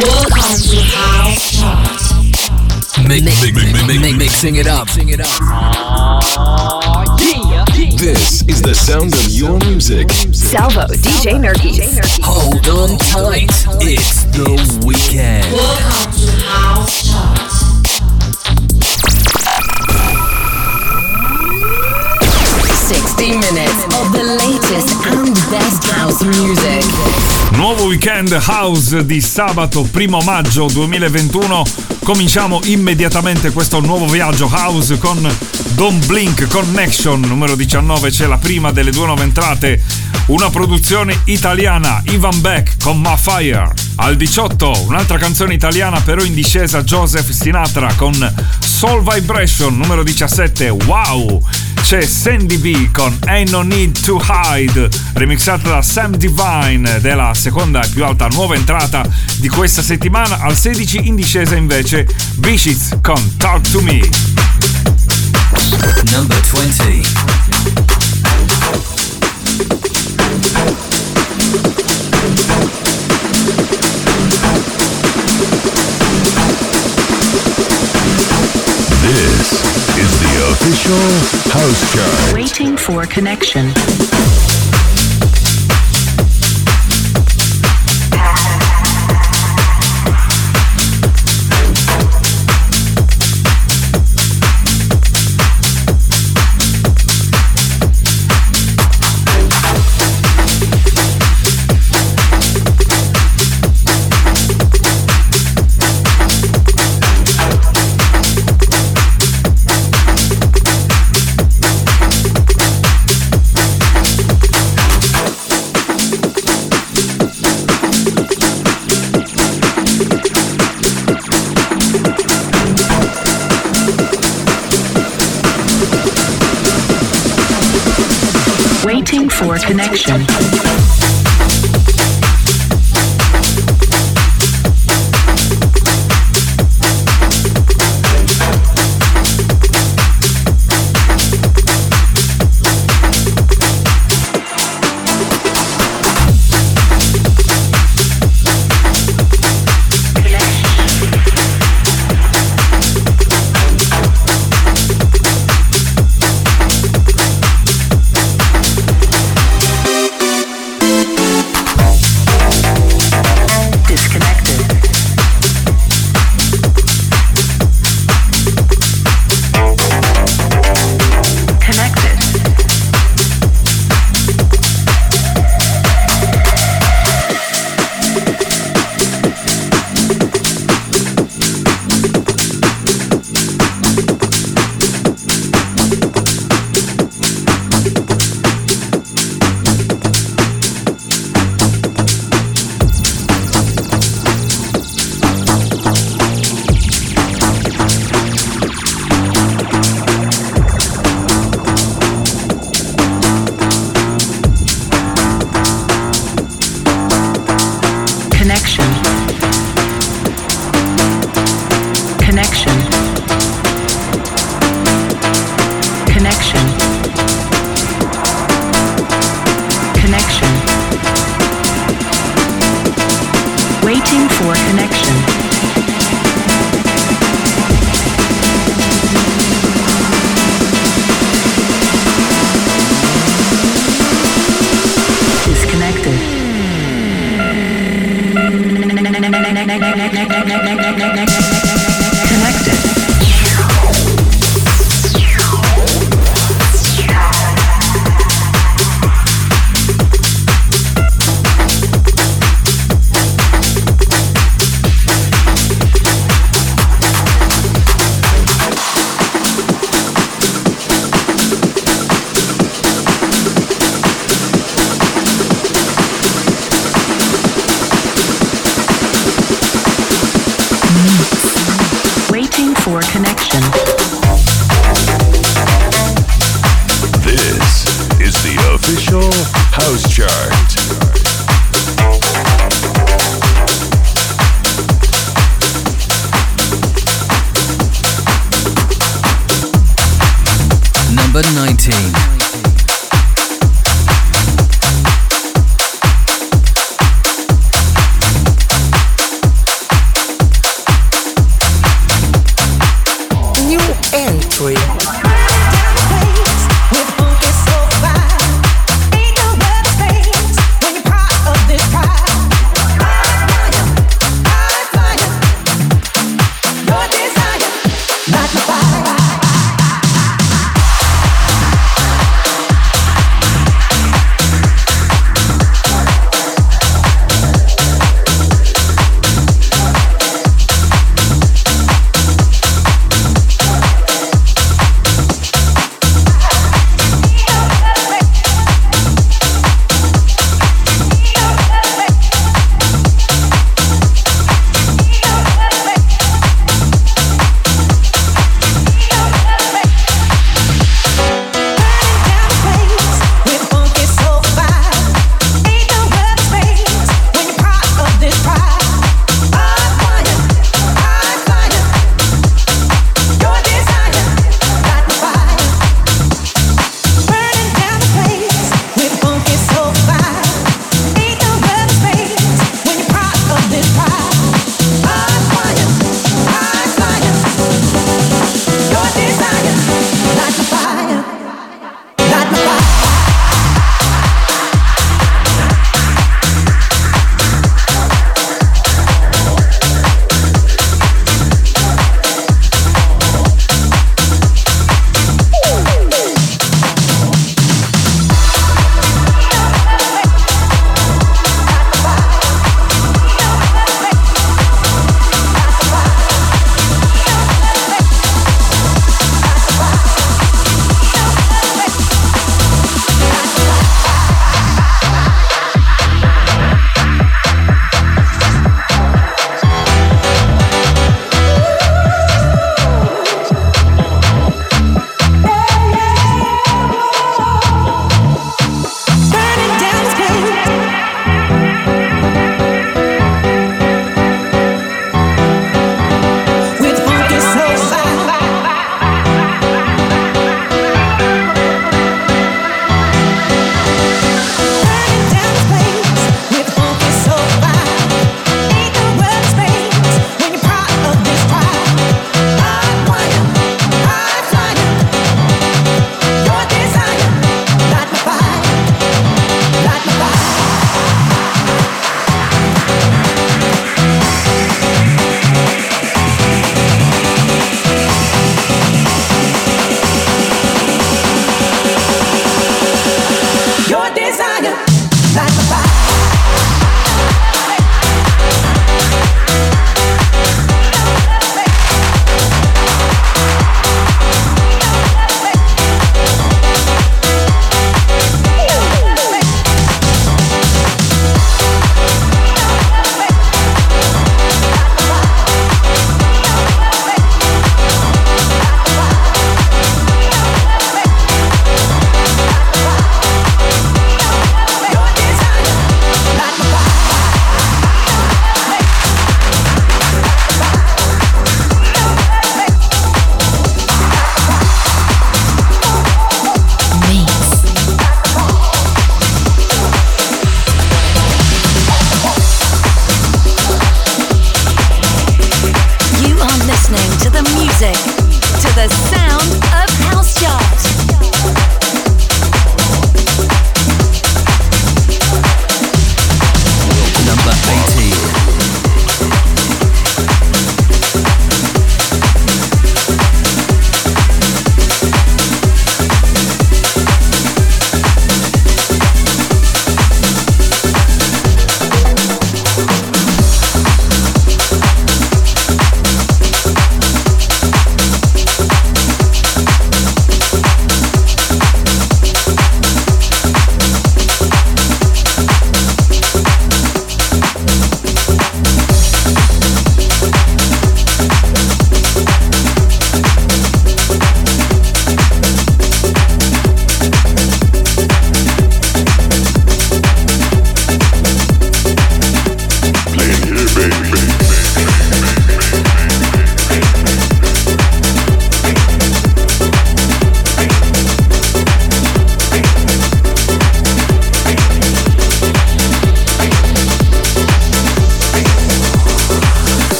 Welcome to House Chart. Mix, mix, mix, mix, mixing it up. Mixing it up. This is the sound of your music. Salvo, DJ Nerkis. Hold on tight. It's the weekend. Welcome to House Chart. Sixty minutes Nuovo weekend house di sabato 1 maggio 2021. Cominciamo immediatamente questo nuovo viaggio house con Don't Blink Connection numero 19. C'è la prima delle due nuove entrate, una produzione italiana, Ivan Beck con Ma Fire. Al 18, un'altra canzone italiana però in discesa, Joseph Sinatra con Soul Vibration numero 17. Wow! C'è Sandy B con Ain't No Need to Hide, remixata da Sam Divine ed è la seconda e più alta nuova entrata di questa settimana. Al 16 in discesa invece Vicious con Talk to Me. Number 20. This is the official house chart. Waiting for connection. For connection.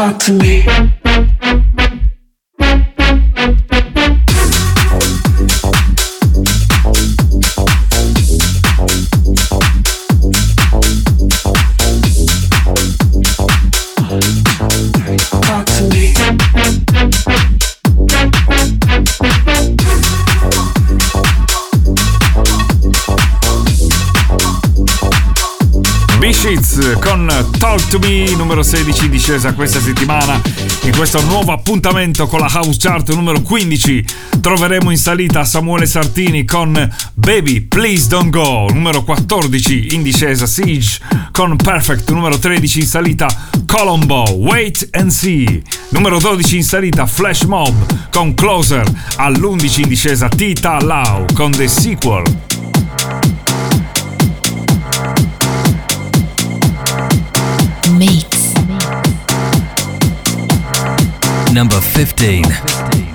talk to me. to Me, numero 16 in discesa questa settimana. In questo nuovo appuntamento con la House Chart numero 15 troveremo in salita Samuele Sartini con Baby Please Don't Go, numero 14 in discesa Siege con Perfect, numero 13 in salita Colombo, Wait and See, numero 12 in salita Flash Mob con Closer, all'11 in discesa Tita Lau con The Sequel. Number 15. 15.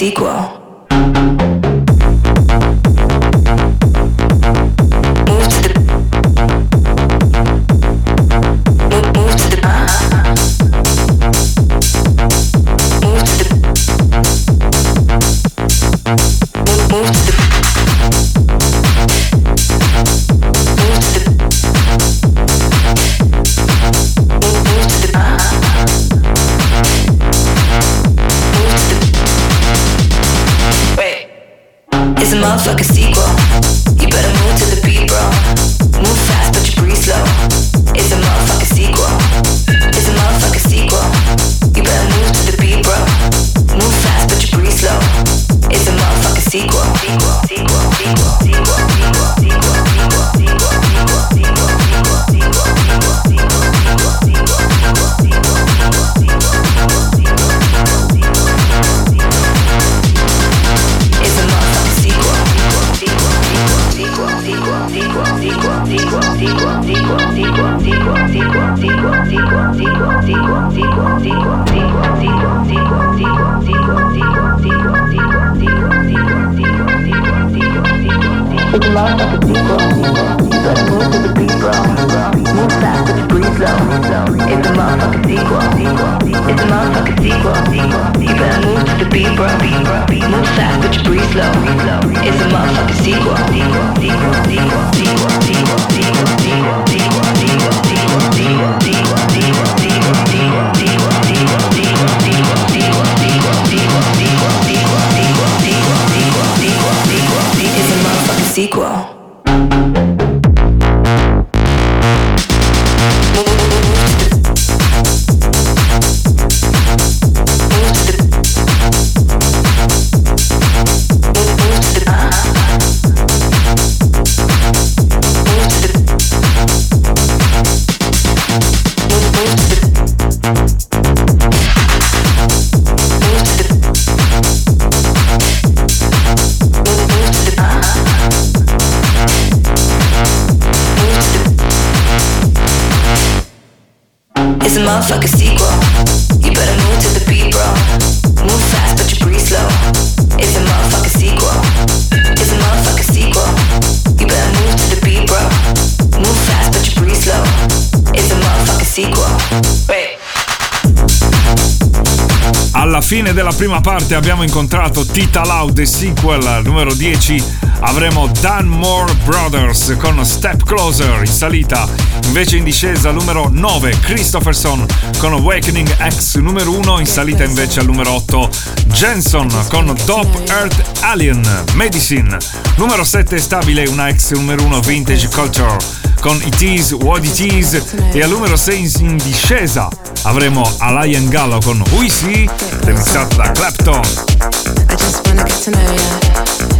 sequel. Alla fine della prima parte abbiamo incontrato Tita Loud e Sequel numero 10 avremo Dunmore Brothers con Step Closer in salita, invece in discesa numero 9 Christopherson con Awakening X numero 1, in salita invece al numero 8 Jenson con Top Earth Alien Medicine, numero 7 stabile una ex numero 1 Vintage Culture con It Is What It Is e al numero 6 in discesa avremo Alain Gallo con We See remixato da Clapton. I just wanna get to know ya.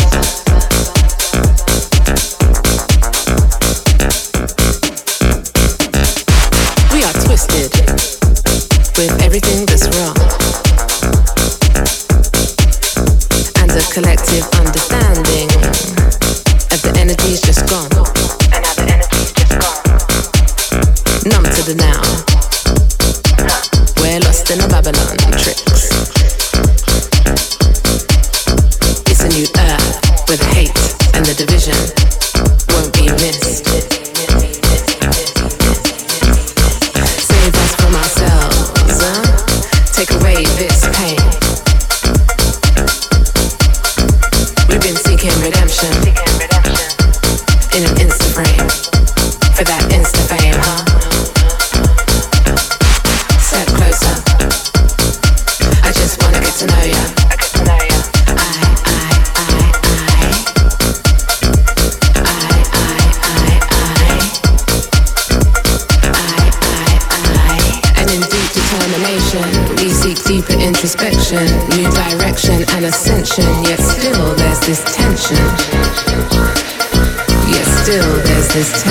This time.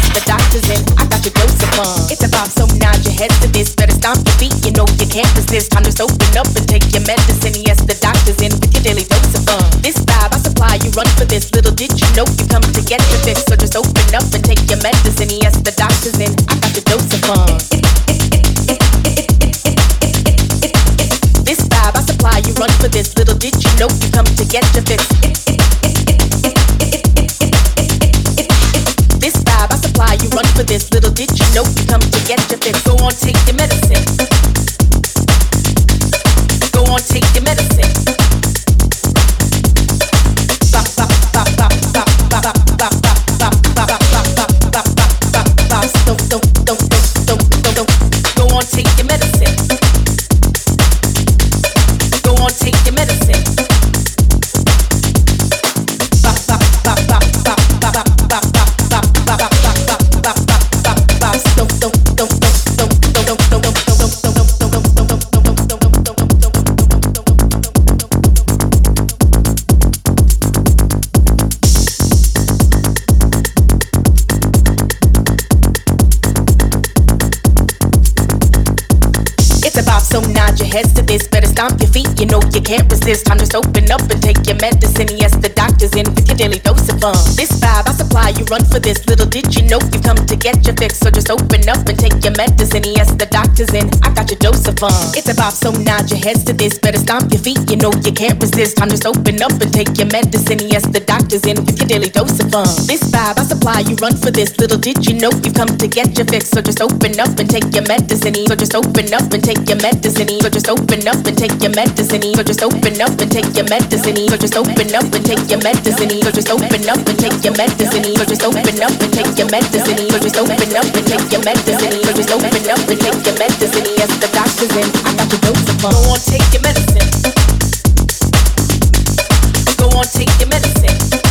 The doctor's in. I got your dose of fun. It's a pop, so nod your head to this. Better stomp your feet, you know you can't resist. Time to open up and take your medicine. Yes, the doctor's in with your daily dose of fun. This vibe I supply, you run for this. Little did you know you come to get your fix. So just open up and take your medicine. Yes, the doctor's in. I got your dose of fun. This vibe I supply, you run for this. Little did you know you come to get your fix. You run for this. Little did you know you come to get your fix. Go on, take your medicine. Heads to this. You can't resist. Time to open up and take your medicine. Yes, the doctor's in with your daily dose of fun. This vibe I supply, you run for this. Little did you know you come to get your fix. So just open up and take your medicine. Yes, the doctor's in. I got your dose of fun. It's a bop, so nod your heads to this. Better stomp your feet, you know you can't resist. Time to open up and take your medicine. Yes, the doctor's in with your daily dose of fun. This vibe I supply, you run for this. Little did you know you come to get your fix. So just open up and take your medicine. So just open up and take your medicine. So just open up and take your medicine. So just open up and take your medicine. So just open up and take your medicine. So just open up and take your medicine. So just open up and take your medicine. So just open up and take your medicine. So just open up and take your medicine. Yes, the doctor's in. I got your dose of fun. Go on, take your medicine. Go on, take your medicine.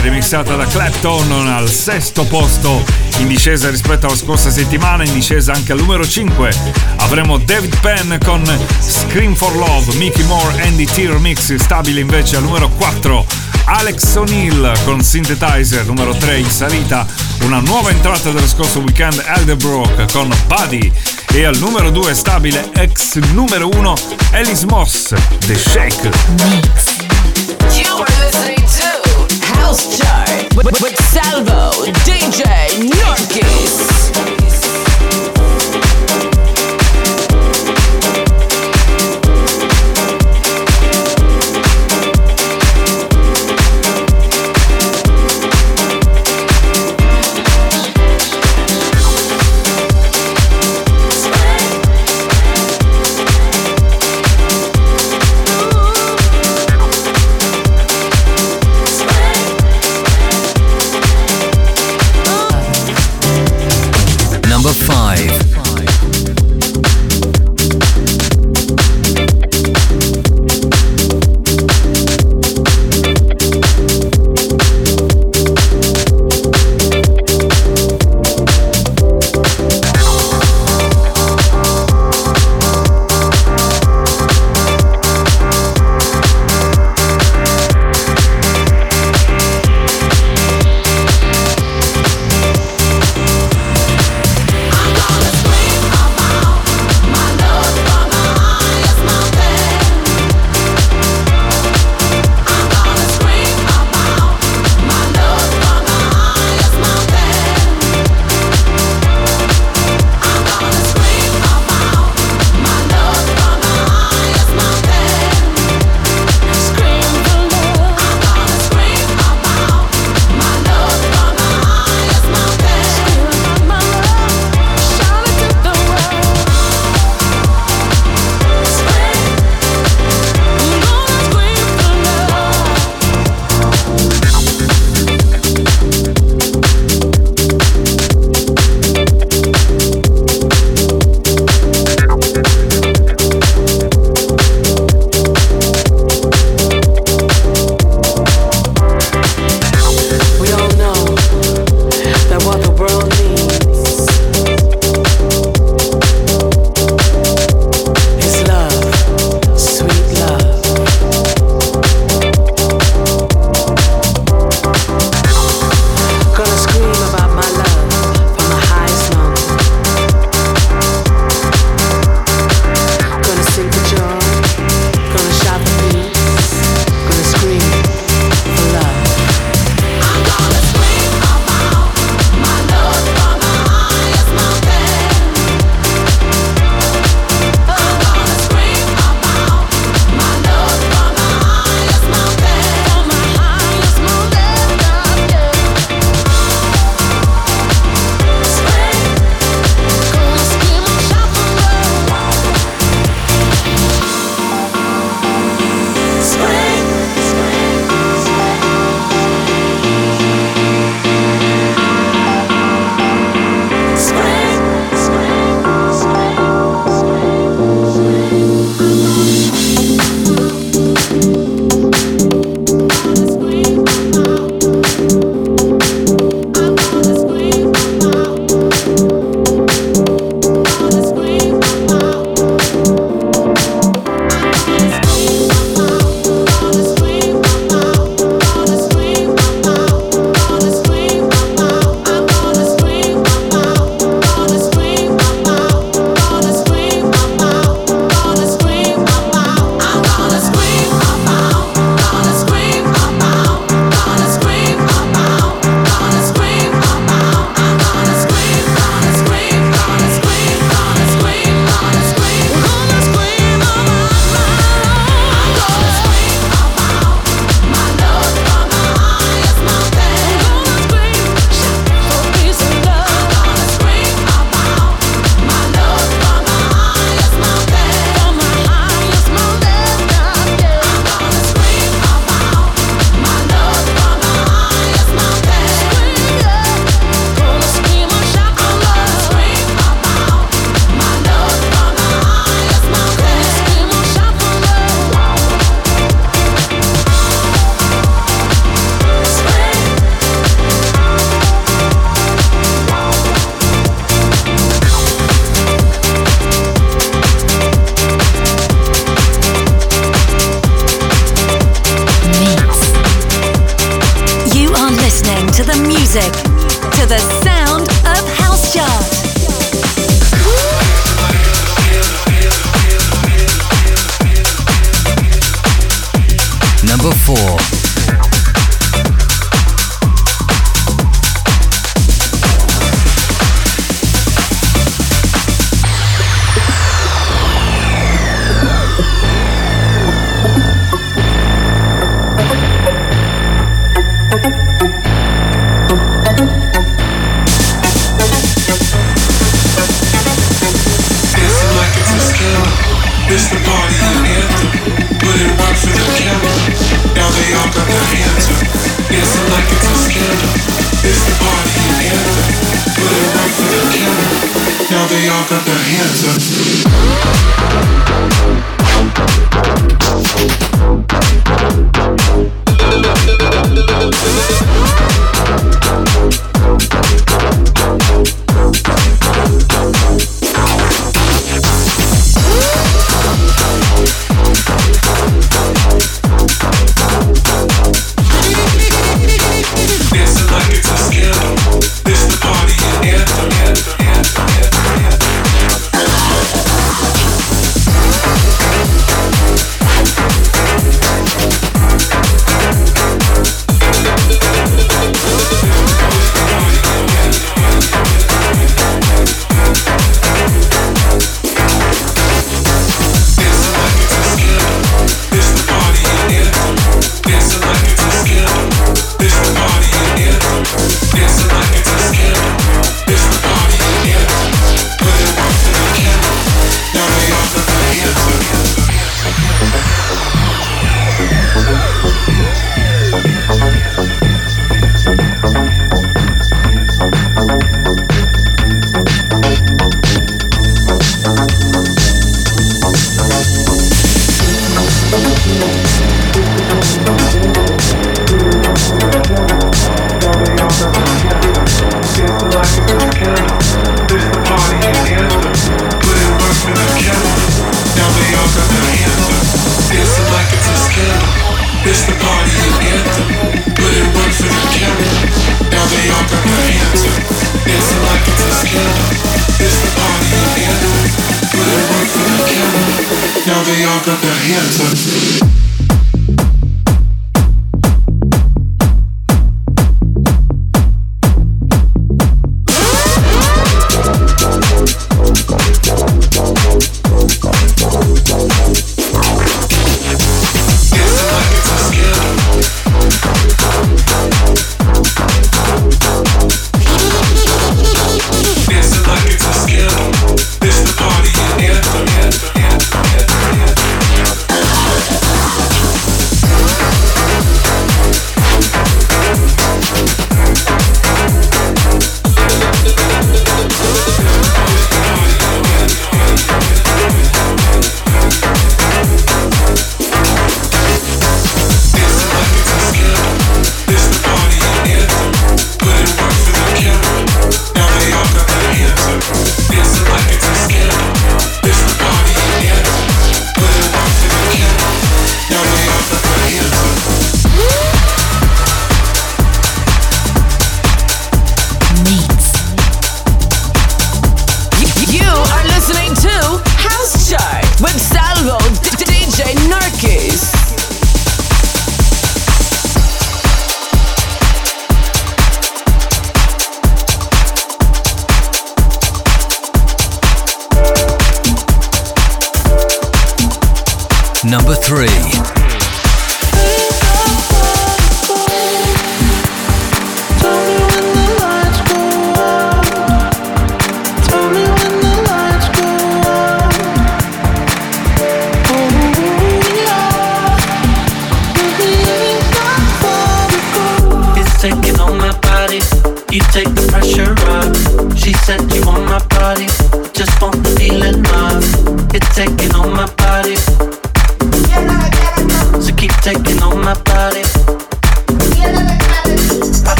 Remixata da Clapton al sesto posto in discesa rispetto alla scorsa settimana, in discesa anche al numero 5 avremo David Penn con Scream for Love, Mickey Moore, Andy T Remix, stabile invece al numero 4 Alex O'Neill con Synthetizer, numero 3 in salita, una nuova entrata dello scorso weekend Elderbrook con Buddy e al numero 2 stabile ex numero 1 Alice Moss, The Shake. Mix. House Chart with, with Salvo, DJ Norkis.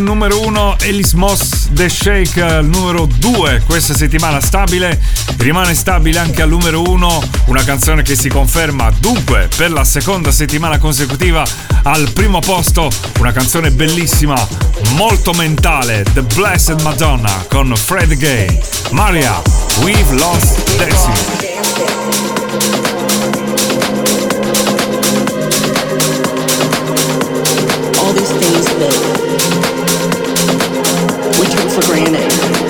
Numero 1 Ellis Moss The Shake al numero 2 questa settimana stabile. Rimane stabile anche al numero 1 una canzone che si conferma dunque per la seconda settimana consecutiva al primo posto. Una canzone bellissima, molto mentale, The Blessed Madonna con Fred Gay. Maria, We've Lost Dancing. these things we for granted.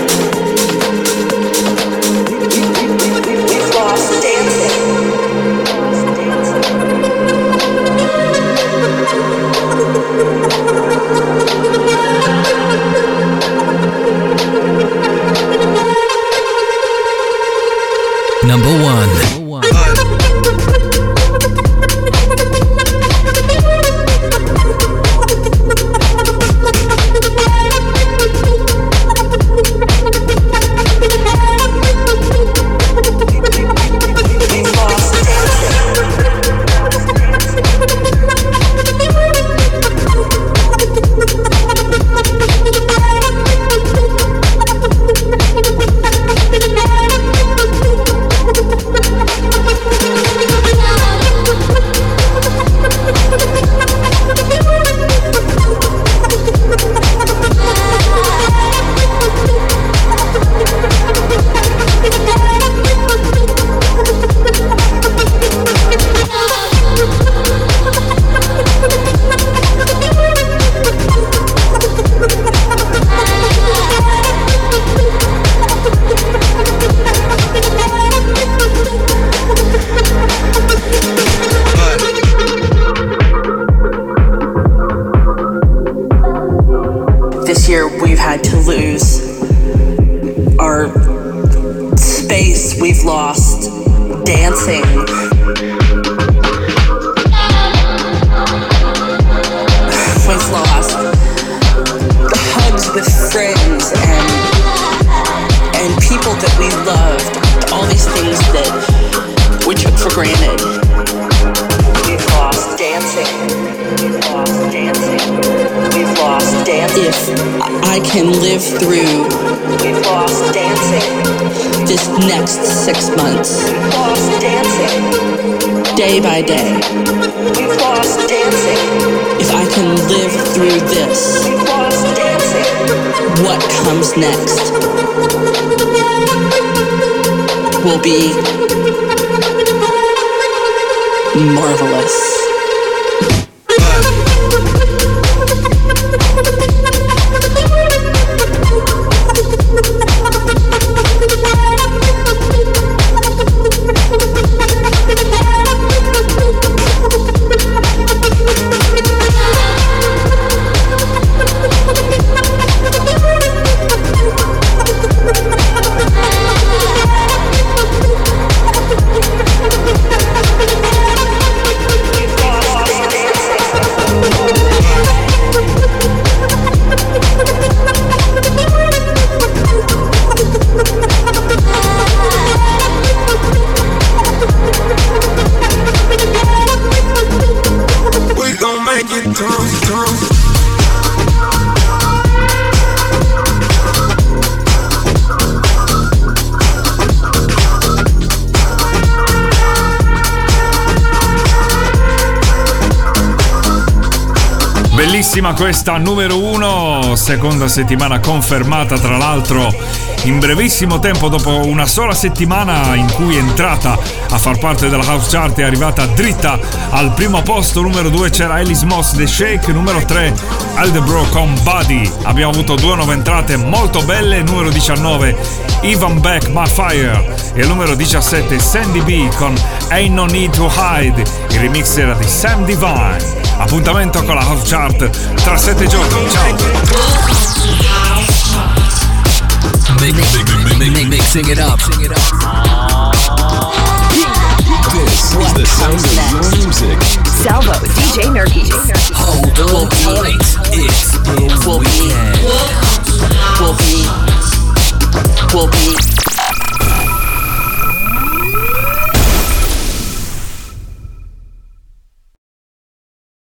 Months. Day by day. If I can live through this. What comes next will be marvelous. Bellissima questa numero uno, seconda settimana confermata tra l'altro in brevissimo tempo dopo una sola settimana in cui è entrata a far parte della house chart è arrivata dritta. Al primo posto, numero 2 c'era Alice Moss The Shake, numero 3 Aldebro con Buddy, abbiamo avuto due nuove entrate molto belle, numero 19 Ivan Beck My Fire. E numero 17 Sandy B con Ain't No Need to Hide, il remix era di Sam Divine. Appuntamento con la House Chart tra sette giorni. Ciao! Mix, mix, mix, mixing it up. This is the sound of your music. Salvo, DJ Nerkis. Hold on tight. It's the Will be, weekend. will be, will be